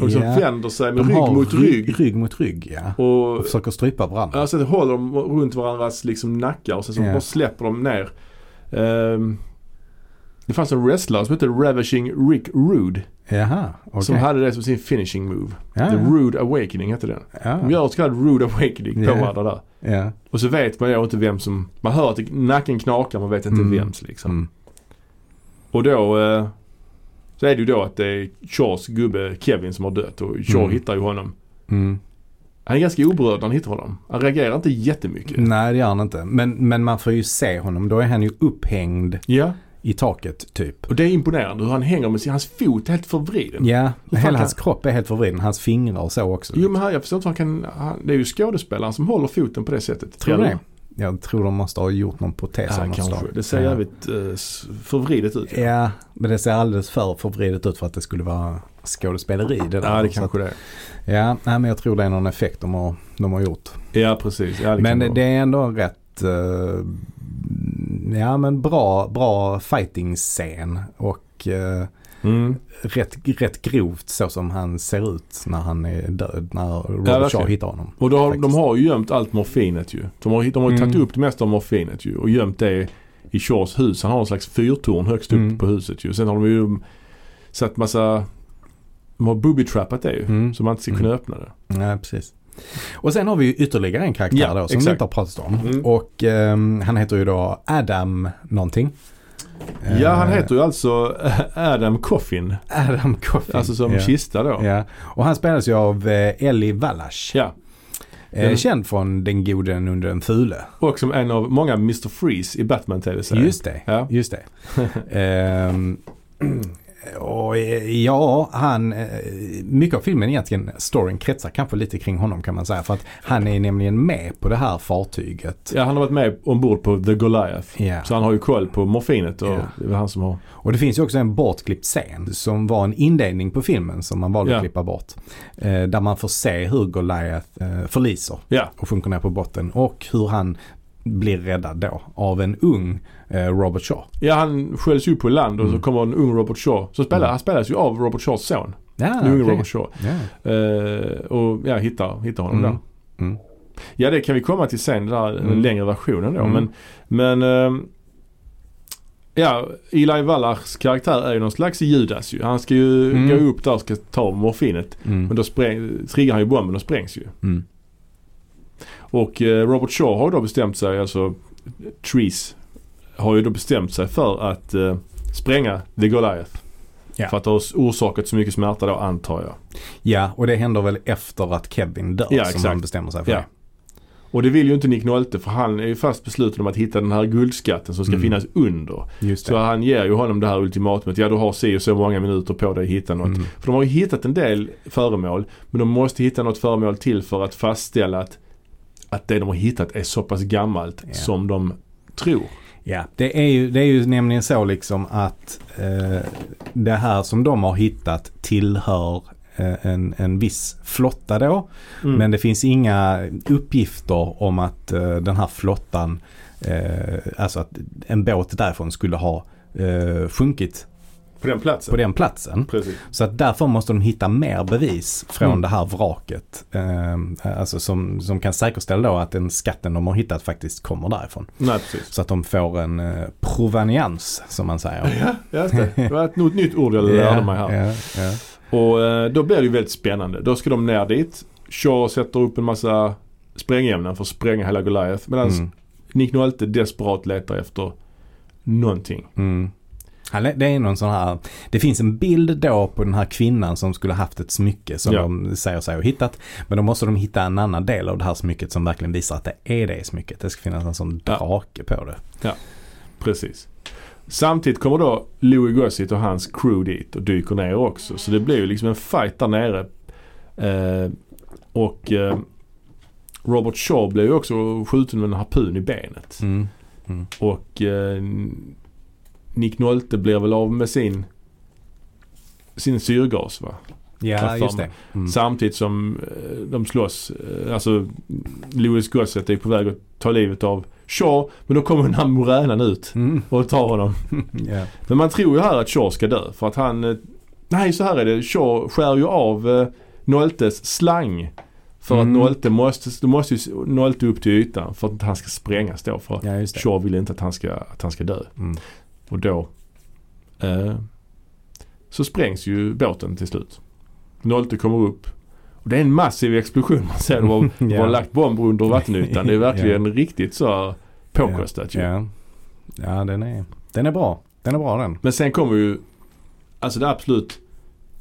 S1: Och liksom
S2: Ja.
S1: vänder sig med
S2: De
S1: rygg mot rygg.
S2: Rygg mot rygg, ja. Och
S1: Och
S2: försöker strypa varandra.
S1: ja, sen håller de runt varandras liksom nackar och sen så
S2: Ja.
S1: bara släpper de ner. Ehm, det fanns en wrestlare som hette Ravishing Rick Rude.
S2: Jaha, okej.
S1: Som hade det som sin finishing move.
S2: ja,
S1: The
S2: ja.
S1: Rude Awakening hette den.
S2: ja.
S1: De gör ett så kallat Rude Awakening på varandra där.
S2: ja.
S1: Och så vet man ju inte vem som, man hör att det- nacken knakar, man vet inte
S2: Mm.
S1: vems liksom.
S2: Mm.
S1: Och då eh, så är det ju då att det är Shaws gubbe Kevin som har dött och Shaw
S2: Mm.
S1: hittar ju honom.
S2: Mm.
S1: Han är ganska oberörd när han hittar honom. Han reagerar inte jättemycket.
S2: Nej, det gör han inte. Men, men man får ju se honom. Då är han ju upphängd
S1: Ja,
S2: i taket, typ.
S1: och det är imponerande hur han hänger med sin, hans fot är helt förvriden.
S2: Ja, hela
S1: kan-
S2: hans kropp är helt förvriden. Hans fingrar och så också.
S1: Jo men han, jag förstår inte han kan, han, det är ju skådespelaren som håller foten på det sättet.
S2: Tror du det? Jag tror de måste ha gjort någon protes av
S1: Ja,
S2: något
S1: kanske.
S2: slag.
S1: Det ser
S2: ja.
S1: jävligt eh, förvridet ut.
S2: Ja, men det ser alldeles för förvridet ut för att det skulle vara skådespeleri det där.
S1: Ja, det kanske det är.
S2: ja, nej, men jag tror det är någon effekt de har, de har gjort.
S1: Ja, precis. Ja, det
S2: men det, det är ändå rätt, eh, ja men bra, bra fighting-scen. Och eh,
S1: Mm.
S2: rätt, rätt grovt så som han ser ut när han är död. När Robert. Shaw hittar honom.
S1: Och då har, de har ju gömt allt morfinet ju. De har, de har ju tagit
S2: Mm.
S1: upp det mesta av morfinet ju och gömt det i Shaws hus. Han har en slags fyrtorn högst upp
S2: Mm.
S1: på huset ju. Sen har de ju satt massa, de har booby-trappat det ju.
S2: Mm.
S1: Så man inte ska kunna öppna det.
S2: Ja, precis. Och sen har vi ju ytterligare en karaktär
S1: Ja,
S2: då som
S1: exakt.
S2: vi inte har pratat om.
S1: Mm.
S2: Och ehm, han heter ju då Adam någonting.
S1: Ja, han
S2: Eh,
S1: heter ju alltså Adam Coffin.
S2: Adam Coffin.
S1: Alltså som
S2: ja.
S1: kista då.
S2: Ja, och han spelas ju av eh, Ellie Wallash.
S1: Ja.
S2: Eh,
S1: Den-
S2: känd från Den goden under den fule.
S1: Och som en av många Mr. Freeze i Batman-tv-serien.
S2: Just det,
S1: Ja.
S2: just det. Ehm, och eh, ja, han, eh, mycket av filmen egentligen, storyn kretsar kanske lite kring honom kan man säga. För att han är nämligen med på det här fartyget.
S1: Ja, han har varit med ombord på The Goliath.
S2: Ja.
S1: Så han har ju koll på morfinet och
S2: Ja.
S1: det är han som har...
S2: Och det finns ju också en bortklippt scen som var en inledning på filmen som man valde
S1: Ja.
S2: att klippa bort. Eh, där man får se hur Goliath förliser och sjunker ner på botten och hur han blir räddad då av en ung eh, Robert Shaw.
S1: ja han sköljs upp på land och
S2: Mm.
S1: så kommer en ung Robert Shaw. Så spelar,
S2: Mm.
S1: han spelas ju av Robert Shaws son.
S2: Ja,
S1: Den unge
S2: okej.
S1: Robert Shaw.
S2: Ja.
S1: Eh, och ja, hittar, hittar honom
S2: Mm.
S1: där.
S2: Mm.
S1: Ja det kan vi komma till sen, den där
S2: Mm.
S1: längre versionen då.
S2: Mm.
S1: Men, men ehm, ja, Eli Wallachs karaktär är ju någon slags Judas ju. Han ska ju
S2: Mm.
S1: gå upp där och ska ta morfinet.
S2: Mm.
S1: Men då spräng, triggar han ju bomben och sprängs ju.
S2: Mm.
S1: Och eh, Robert Shaw har ju då bestämt sig, alltså Trees har ju då bestämt sig för att eh, spränga The Goliath.
S2: Ja.
S1: För att det har orsakat så mycket smärta då antar jag.
S2: Ja, och det händer väl efter att Kevin dör
S1: Ja,
S2: som
S1: exakt.
S2: han bestämmer sig för
S1: Ja. Och det vill ju inte Nick Nolte för han är ju fast besluten om att hitta den här guldskatten som ska
S2: Mm.
S1: finnas under. Så han ger ju honom det här ultimatumet. Ja du har si och så många minuter på dig att hitta något.
S2: Mm.
S1: För de har ju hittat en del föremål. Men de måste hitta något föremål till för att fastställa att, att det de har hittat är så pass gammalt
S2: Ja.
S1: som de tror.
S2: Ja, det är, ju, det är ju nämligen så liksom att eh, det här som de har hittat tillhör eh, en, en viss flotta då.
S1: Mm.
S2: Men det finns inga uppgifter om att eh, den här flottan, eh, alltså att en båt därifrån skulle ha eh, sjunkit
S1: på den platsen.
S2: på den platsen.
S1: Precis.
S2: Så att därför måste de hitta mer bevis från
S1: Mm.
S2: det här vraket. Eh, alltså som, som kan säkerställa då att den skatten de har hittat faktiskt kommer därifrån.
S1: Nej precis.
S2: Så att de får en eh, provenians som man säger.
S1: Ja, just det. Det var ett nytt ord jag lärde mig här.
S2: Ja, ja.
S1: Och eh, då blir det ju väldigt spännande. Då ska de ner dit. Shaw sätter upp en massa sprängämnen för att spränga hela Goliath. Medan
S2: Mm,
S1: Nick Nolte desperat letar efter någonting.
S2: mm. Det är någon sån här, det finns en bild då på den här kvinnan som skulle haft ett smycke som
S1: Ja.
S2: de säger sig ha hittat. Men då måste de hitta en annan del av det här smycket som verkligen visar att det är det smycket. Det ska finnas en sån
S1: Ja.
S2: drake på det.
S1: Precis. Samtidigt kommer då Louis Gossett och hans crew dit och dyker ner också. Så det blir ju liksom en fight där nere. Eh, och eh, Robert Shaw blev ju också skjuten med en harpun i benet.
S2: Mm.
S1: Och eh, Nick Nolte blir väl av med sin sin syrgas va?
S2: Ja, just det. Mm.
S1: Samtidigt som eh, de slåss. eh, Alltså Louis Gossett är på väg att ta livet av Shaw. Men då kommer den här moränan ut
S2: Mm.
S1: och tar honom.
S2: Ja.
S1: Men man tror ju här att Shaw ska dö för att han... eh, Nej så här är det. Shaw skär ju av eh, Noltes slang. För
S2: Mm.
S1: att Nolte måste, då måste ju Nolte upp till ytan för att han ska sprängas då. För
S2: ja.
S1: Shaw vill inte att han ska, att han ska dö.
S2: Mm.
S1: Och då eh, så sprängs ju båten till slut. Nolte kommer upp. Och det är en massiv explosion. Man ser de har, de har lagt bomber under vattenytan. Det är verkligen riktigt så påkostat ju.
S2: Ja. ja, den är, den är bra. Den är bra den.
S1: Men sen kommer ju alltså det absolut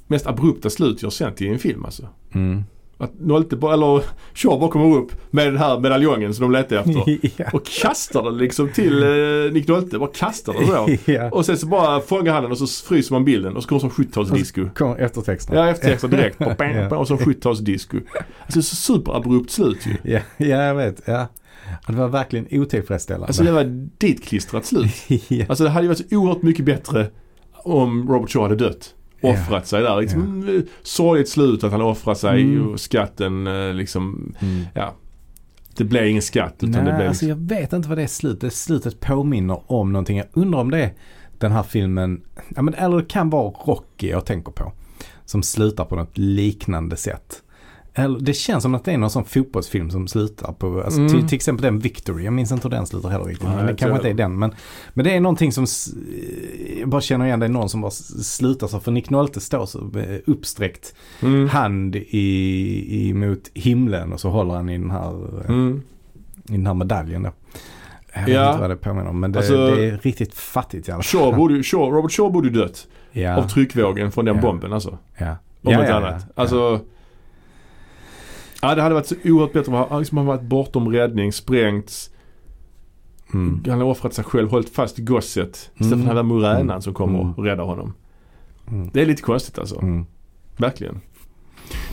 S1: mest abrupta slut jag sett i en film alltså.
S2: Mm.
S1: Att Nolte eller Shaw bara kommer upp med den här medaljongen som de letar efter.
S2: ja.
S1: Och kastar den liksom till eh, Nick Nolte. Bara kastar den så.
S2: ja.
S1: Och sen så bara fångar han den och så fryser man bilden och så kommer som 70-talsdisco.
S2: Kommer eftertexten.
S1: Ja, eftertexter direkt.
S2: Ja.
S1: och så 70-talsdisco. Alltså så superabrupt slut ju.
S2: Ja, ja, jag vet. Ja. Det var verkligen otillfredsställande.
S1: Alltså det var ditklistrat slut.
S2: ja.
S1: Alltså det hade ju varit så oerhört mycket bättre om Robert Shaw hade dött. Offrat sig där. Liksom, ja. Sorgligt slut att han offrar sig
S2: Mm.
S1: och skatten eh, liksom.
S2: Mm.
S1: Ja. Det blev ingen skatt utan
S2: Nej,
S1: det blev
S2: alltså
S1: liksom,
S2: jag vet inte vad det är slutet. Det slutet påminner om någonting. Jag undrar om det är den här filmen, ja, men, eller det kan vara Rocky jag tänker på. Som slutar på något liknande sätt. Eller, det känns som att det är någon sån fotbollsfilm som slutar på, alltså,
S1: Mm.
S2: till, till exempel den Victory. Jag minns inte hur den slutar heller riktigt.
S1: Nej,
S2: men det kanske inte är den. Men, men det är någonting som, jag bara känner igen det är någon som bara slutar så. För Nick Nolte står så eh, uppsträckt
S1: mm.
S2: hand i, i, mot himlen och så håller han i den här eh,
S1: Mm.
S2: i den här medaljen då. Jag vet
S1: Ja.
S2: inte vad det påminner om men det,
S1: Alltså-
S2: det är riktigt fattigt i alla fall.
S1: Shaw borde, Shaw, Robert Shaw borde ju dött
S2: Ja.
S1: av tryckvågen från den
S2: Ja.
S1: bomben alltså.
S2: ja.
S1: Om
S2: ja,
S1: inte annat. Alltså. Ja det hade varit så oerhört bättre om han liksom varit bortom räddning, sprängts.
S2: Mm.
S1: Han har offrat sig själv, hållit fast gosset. Istället för
S2: Mm.
S1: den här muränan
S2: Mm.
S1: som kommer
S2: Mm.
S1: och räddar honom.
S2: Mm.
S1: Det är lite konstigt alltså.
S2: Mm.
S1: Verkligen.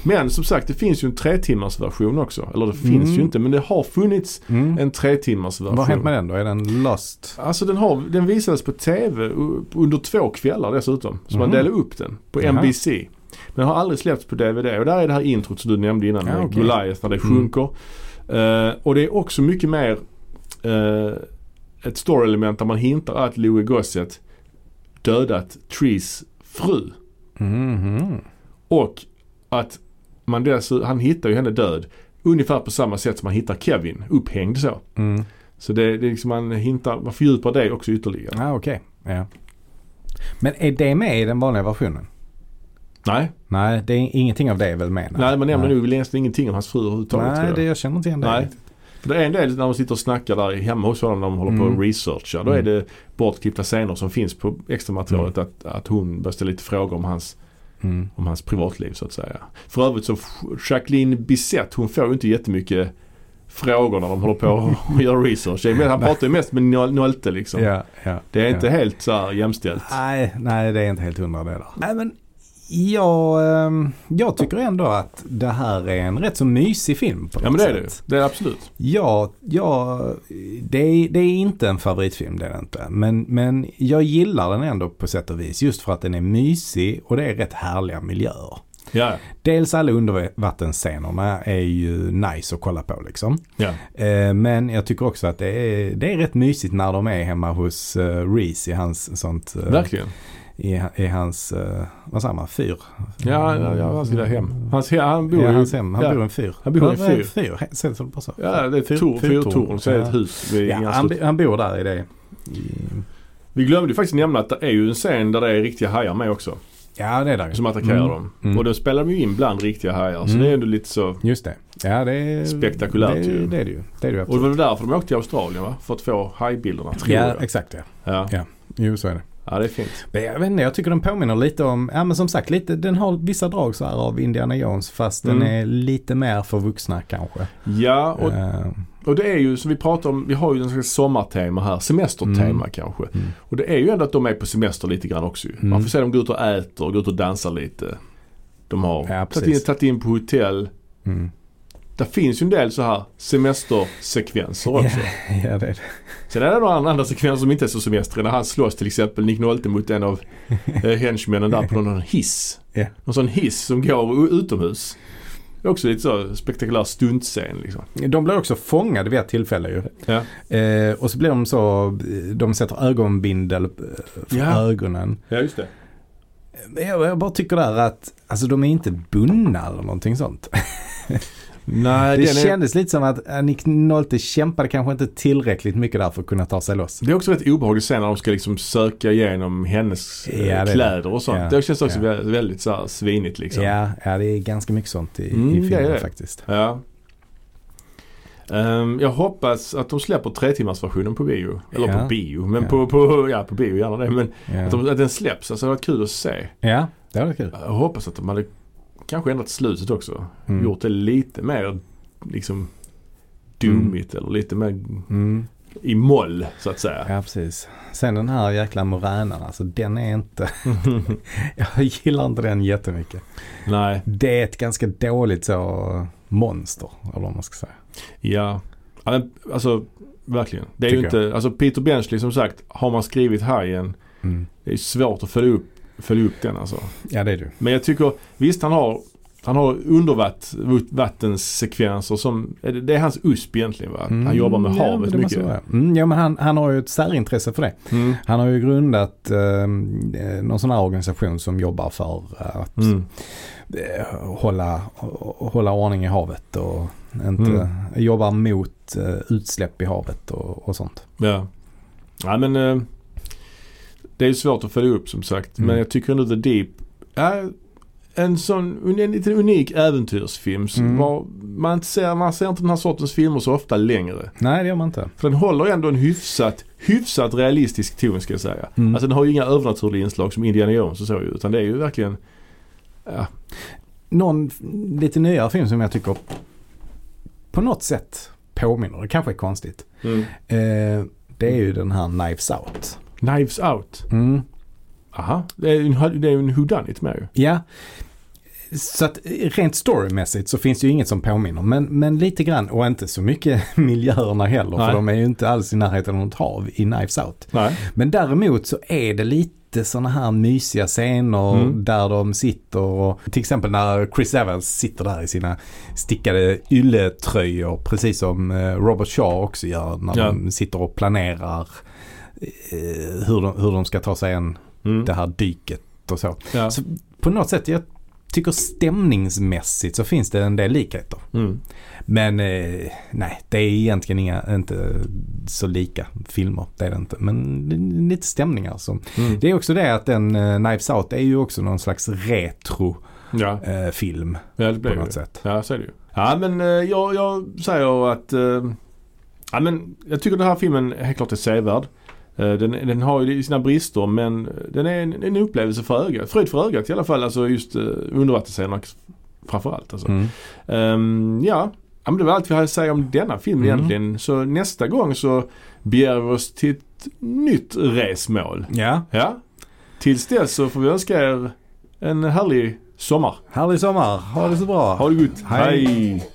S1: Men som sagt det finns ju en tre timmars version också. Eller det finns
S2: Mm.
S1: ju inte men det har funnits
S2: Mm.
S1: en tre timmars version.
S2: Vad har hänt med den då? Är den lost?
S1: Alltså den, har, den visades på TV under två kvällar dessutom. Så man delade upp den på. NBC. Men har aldrig släppts på DVD och där är det här introt som du nämnde innan
S2: Ja,
S1: med
S2: okej.
S1: Goliath när det
S2: Mm.
S1: sjunker. Eh, och det är också mycket mer eh, ett story-element där man hintar att Louis Gossett dödat Trees fru.
S2: Mhm.
S1: Och att man dessutom, han hittar ju henne död ungefär på samma sätt som man hittar Kevin upphängd så.
S2: Mm.
S1: Så det, det är liksom man hintar, man fördjupar det också ytterligare.
S2: Ja okej. Ja. Men är det med i den vanliga versionen?
S1: Nej,
S2: Nej, det är ingenting av det är väl med?
S1: nej man nämner nog egentligen ingenting om hans fru överhuvudtaget
S2: Nej,
S1: tror
S2: det,
S1: jag.
S2: jag känner inte igen det.
S1: Nej.
S2: riktigt.
S1: För det är en del när de sitter och snackar där hemma hos honom när de håller på
S2: Mm.
S1: och researchar. Då
S2: Mm.
S1: är det bortklippta scener som finns på extra materialet att, att hon börjar ställa lite frågor om hans,
S2: Mm.
S1: om hans privatliv så att säga. För övrigt så Jacqueline Bisset hon får ju inte jättemycket frågor när de håller på och gör research. Men Han pratar ju mest med Nol- Nolte liksom.
S2: Ja, ja.
S1: Det är
S2: ja.
S1: inte helt så här jämställt.
S2: Nej, nej det är inte helt hundra det där. Nej men jag, ehm, jag tycker ändå att det här är en rätt så mysig film på
S1: Ja
S2: något
S1: men det är det
S2: sätt.
S1: Det är det absolut.
S2: Ja, ja det, är, det är inte en favoritfilm det är det inte. Men, men jag gillar den ändå på sätt och vis. Just för att den är mysig och det är rätt härliga miljöer.
S1: Ja,
S2: Dels alla undervattensscenerna är ju nice att kolla på liksom.
S1: ja.
S2: Eh, men jag tycker också att det är, det är rätt mysigt när de är hemma hos uh, Reese i hans sånt. eh,
S1: Verkligen.
S2: I, i hans, uh, vad säger man, fyr?
S1: Ja, ja, ja hans lilla hem. Hans, han bor
S2: Ja,
S1: ju...
S2: hans hem. Han
S1: ja.
S2: bor i en fyr.
S1: Han bor i en fyr.
S2: fyr? Sägs det bara så?
S1: Ja, det är ett torn,
S2: fyrtorn.
S1: Så är det ett hus vid
S2: Ja, han, han bor där i det. I,
S1: Vi glömde ju faktiskt nämna att det är ju en scen där det är riktiga hajar med också.
S2: ja, det är ju.
S1: Som attackerar
S2: Mm.
S1: dem.
S2: Mm.
S1: Och då spelar de ju in bland riktiga hajar. Så
S2: Mm.
S1: det är ändå lite så.
S2: Just det. Ja, det är
S1: Spektakulärt
S2: det,
S1: ju.
S2: Det är det ju. Det är det ju
S1: Och det var därför de åkte till Australien va? För att få hajbilderna tror
S2: Ja,
S1: jag.
S2: exakt ja.
S1: Ja.
S2: Ja. Jo, så är det.
S1: Ja, det är fint.
S2: Men Jag vet inte, jag tycker den påminner lite om, ja men som sagt lite, den har vissa drag så här av Indiana Jones fast den
S1: Mm.
S2: är lite mer för vuxna kanske.
S1: Ja, och,
S2: Eh,
S1: och det är ju som vi pratar om. Vi har ju en slags sommartema här. Semestertema
S2: Mm.
S1: kanske.
S2: mm.
S1: Och det är ju ändå att de är på semester lite grann också ju. Man
S2: Mm.
S1: får se dem gå ut och äter och gå ut och dansa lite. De har
S2: Ja,
S1: tagit in, tagit in på hotell.
S2: Mm.
S1: Det finns ju en del så här semestersekvenser också.
S2: Ja, ja, det är det.
S1: Sen är det några andra sekvenser som inte är så semester. När han slåss till exempel, Nick Nolte mot en av eh, henchmännen där på någon hiss.
S2: Ja.
S1: Någon sån hiss som går utomhus. Också lite så spektakulär stuntscen liksom.
S2: De blir också fångade vid ett tillfälle ju.
S1: Ja.
S2: Eh, och så blir de så, de sätter ögonbindel eh, för
S1: Ja.
S2: ögonen.
S1: ja, just det.
S2: Jag, jag bara tycker där att, alltså de är inte bundna eller någonting sånt.
S1: Nej,
S2: det
S1: den är,
S2: kändes lite som att eh, Nick Nolte kämpade kanske inte tillräckligt mycket där för att kunna ta sig loss.
S1: det är också rätt obehagligt sen när de ska liksom söka igenom hennes eh,
S2: Ja, det.
S1: kläder och sånt.
S2: Ja,
S1: Det känns också
S2: ja.
S1: vä- väldigt så här svinigt liksom.
S2: Ja, ja, det är ganska mycket sånt i,
S1: Mm,
S2: i filmen
S1: det.
S2: faktiskt.
S1: Ja. Ehm, jag hoppas att de släpper tre timmars versionen på bio. Eller
S2: Ja.
S1: på bio. Men
S2: Ja.
S1: på, på, ja, på bio gärna det. Men
S2: Ja,
S1: att, de, att den släpps. Alltså det var kul att se.
S2: ja det var kul.
S1: Jag hoppas att de hade kanske ändrat slutet också.
S2: Mm.
S1: Gjort det lite mer liksom dummigt eller lite mer
S2: Mm.
S1: i moll så att säga.
S2: Ja, precis. Sen den här jäkla moränan, alltså den är inte, jag gillar inte den jättemycket.
S1: Nej,
S2: Det är ett ganska dåligt så monster, eller vad man ska säga.
S1: ja. alltså verkligen. Det är ju
S2: Tycker
S1: inte, alltså Peter Benchley som sagt, har man skrivit Hajen,
S2: Mm.
S1: det är svårt att följa upp, följa upp den alltså.
S2: Ja, det är du.
S1: Men jag tycker, visst han har han har undervattenssekvenser som, det är hans USP egentligen va? Han jobbar med
S2: Mm, ja,
S1: havet
S2: måste
S1: mycket.
S2: Mm, ja, men han, han har ju ett särintresse för det.
S1: Mm.
S2: Han har ju grundat eh, någon sån här organisation som jobbar för att
S1: Mm.
S2: eh, hålla, hålla ordning i havet och inte
S1: Mm.
S2: jobbar mot eh, utsläpp i havet och, och sånt.
S1: Ja. ja men eh, det är svårt att följa upp som sagt.
S2: Mm.
S1: Men jag tycker ändå The Deep är en sån en lite unik äventyrsfilm. som
S2: Mm.
S1: var, man, ser, man ser inte den här sortens filmer så ofta längre.
S2: Nej, det gör man inte.
S1: För den håller ändå en hyfsat, hyfsat realistisk ton ska jag säga.
S2: Mm.
S1: Alltså den har ju inga övernaturliga inslag som Indiana Jones och så ju. Utan det är ju verkligen Ja,
S2: Någon lite nyare film som jag tycker på något sätt påminner, det kanske är konstigt.
S1: mm.
S2: Eh, det är ju den här Knives Out.
S1: Knives Out.
S2: Mm.
S1: Aha, det är ju en, det är en whodunit med ju.
S2: Ja, så att rent storymässigt så finns det ju inget som påminner. Men, men lite grann och inte så mycket miljöerna heller.
S1: Nej.
S2: För de är ju inte alls i närheten av något hav i Knives Out.
S1: Nej.
S2: Men däremot så är det lite sådana här mysiga scener
S1: Mm.
S2: där de sitter och till exempel när Chris Evans sitter där i sina stickade ylletröjor precis som eh, Robert Shaw också gör när
S1: Ja.
S2: de sitter och planerar hur, de, hur de ska ta sig en
S1: Mm.
S2: det här dyket och så.
S1: Ja.
S2: Så på något sätt, jag tycker stämningsmässigt så finns det en del likheter.
S1: Mm.
S2: Men eh, nej, det är egentligen inga, inte så lika filmer. Det är det inte. Men lite stämningar. Som.
S1: Mm.
S2: Det är också det att den uh, Knives Out är ju också någon slags retro
S1: Ja.
S2: eh, film
S1: ja, det
S2: på något
S1: det.
S2: sätt.
S1: Ja, så är det ju. Ja, men eh, jag, jag säger att eh, ja, men jag tycker den här filmen helt klart är sevärd. Eh, den, den har ju sina brister men den är en, en upplevelse för ögat. Fröjd för ögat i alla fall. Alltså just uh, undervattensscenerna framförallt. Alltså.
S2: Mm.
S1: Ehm, ja. ja, men det var allt vi hade att säga om denna film
S2: Mm.
S1: egentligen. Så nästa gång så begär vi oss till ett nytt resmål.
S2: Ja,
S1: Ja. Tills dess så får vi önska er en härlig sommar.
S2: härlig sommar. Ha det så bra.
S1: Ha det gott.
S2: Hej.
S1: Hej.